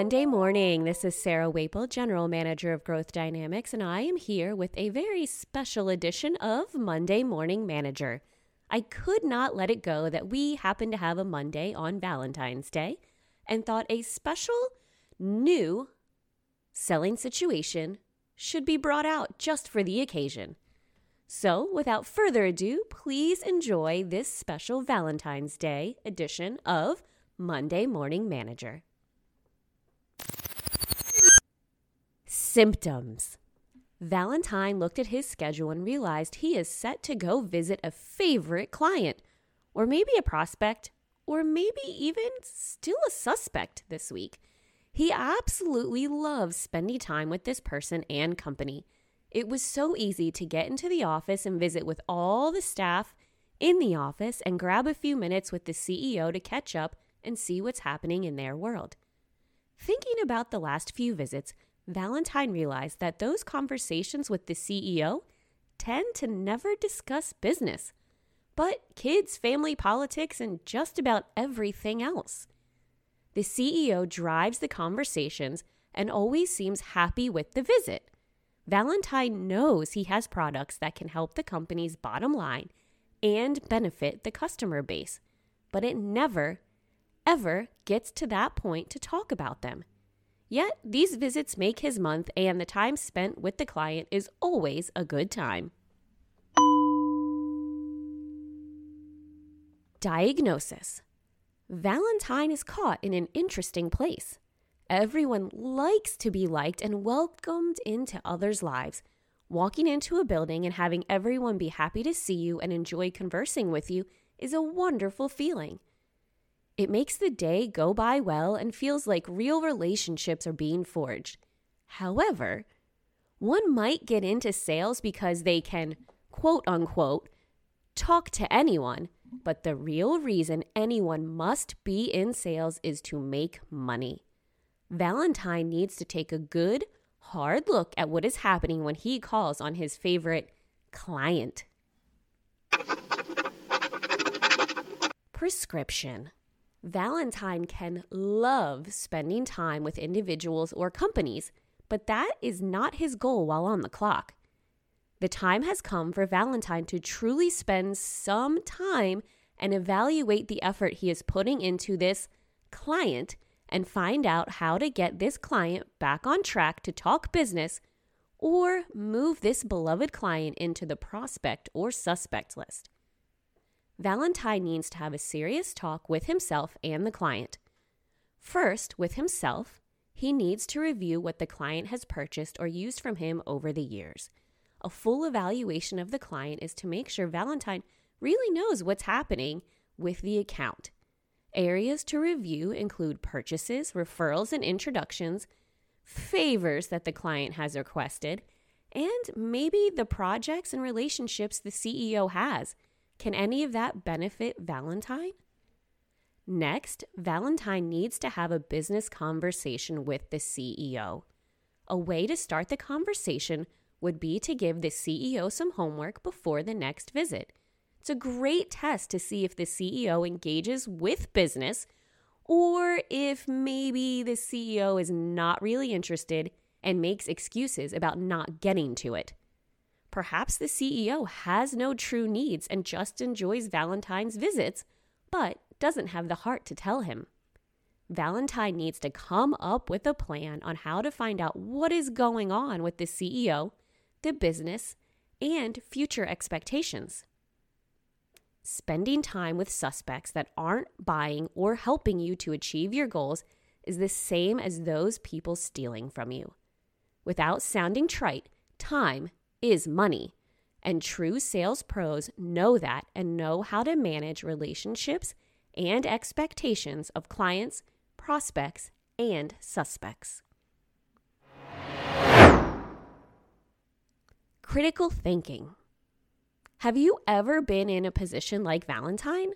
Monday morning. This is Sarah Waple, General Manager of Growth Dynamics, and I am here with a very special edition of Monday Morning Manager. I could not let it go that we happen to have a Monday on Valentine's Day and thought a special new selling situation should be brought out just for the occasion. So, without further ado, please enjoy this special Valentine's Day edition of Monday Morning Manager. Symptoms. Valentine looked at his schedule and realized he is set to go visit a favorite client, or maybe a prospect, or maybe even still a suspect this week. He absolutely loves spending time with this person and company. It was so easy to get into the office and visit with all the staff in the office and grab a few minutes with the CEO to catch up and see what's happening in their world. Thinking about the last few visits, Valentine realized that those conversations with the CEO tend to never discuss business, but kids, family politics, and just about everything else. The CEO drives the conversations and always seems happy with the visit. Valentine knows he has products that can help the company's bottom line and benefit the customer base, but it never ever gets to that point to talk about them. Yet, these visits make his month, and the time spent with the client is always a good time. Diagnosis Valentine is caught in an interesting place. Everyone likes to be liked and welcomed into others' lives. Walking into a building and having everyone be happy to see you and enjoy conversing with you is a wonderful feeling. It makes the day go by well and feels like real relationships are being forged. However, one might get into sales because they can, quote unquote, talk to anyone, but the real reason anyone must be in sales is to make money. Valentine needs to take a good, hard look at what is happening when he calls on his favorite client. Prescription. Valentine can love spending time with individuals or companies, but that is not his goal while on the clock. The time has come for Valentine to truly spend some time and evaluate the effort he is putting into this client and find out how to get this client back on track to talk business or move this beloved client into the prospect or suspect list. Valentine needs to have a serious talk with himself and the client. First, with himself, he needs to review what the client has purchased or used from him over the years. A full evaluation of the client is to make sure Valentine really knows what's happening with the account. Areas to review include purchases, referrals and introductions, favors that the client has requested, and maybe the projects and relationships the CEO has can any of that benefit Valentine? Next, Valentine needs to have a business conversation with the CEO. A way to start the conversation would be to give the CEO some homework before the next visit. It's a great test to see if the CEO engages with business or if maybe the CEO is not really interested and makes excuses about not getting to it. Perhaps the CEO has no true needs and just enjoys Valentine's visits, but doesn't have the heart to tell him. Valentine needs to come up with a plan on how to find out what is going on with the CEO, the business, and future expectations. Spending time with suspects that aren't buying or helping you to achieve your goals is the same as those people stealing from you. Without sounding trite, time is money. And true sales pros know that and know how to manage relationships and expectations of clients, prospects, and suspects. Critical thinking. Have you ever been in a position like Valentine?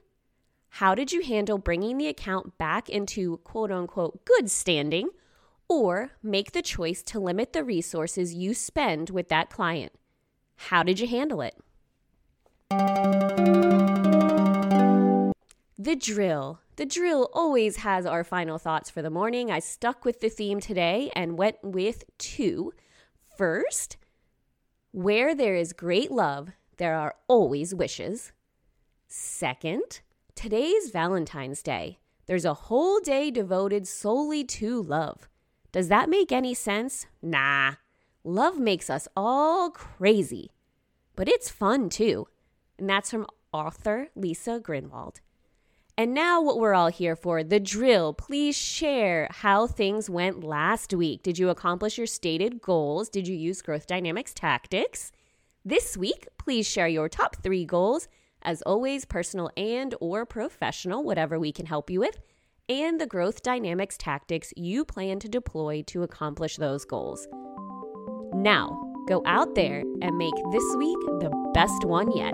How did you handle bringing the account back into quote unquote good standing or make the choice to limit the resources you spend with that client. How did you handle it? The drill The drill always has our final thoughts for the morning. I stuck with the theme today and went with two. First, where there is great love, there are always wishes. Second, today's Valentine's Day. There's a whole day devoted solely to love. Does that make any sense? Nah. Love makes us all crazy. But it's fun too. And that's from author Lisa Grunwald. And now, what we're all here for the drill. Please share how things went last week. Did you accomplish your stated goals? Did you use growth dynamics tactics? This week, please share your top three goals. As always, personal and or professional, whatever we can help you with, and the growth dynamics tactics you plan to deploy to accomplish those goals. Now, go out there and make this week the best one yet.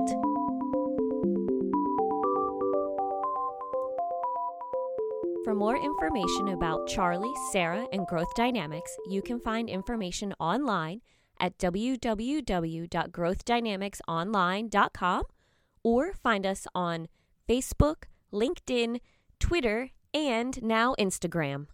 For more information about Charlie, Sarah, and Growth Dynamics, you can find information online at www.growthdynamicsonline.com or find us on Facebook, LinkedIn, Twitter, and now Instagram.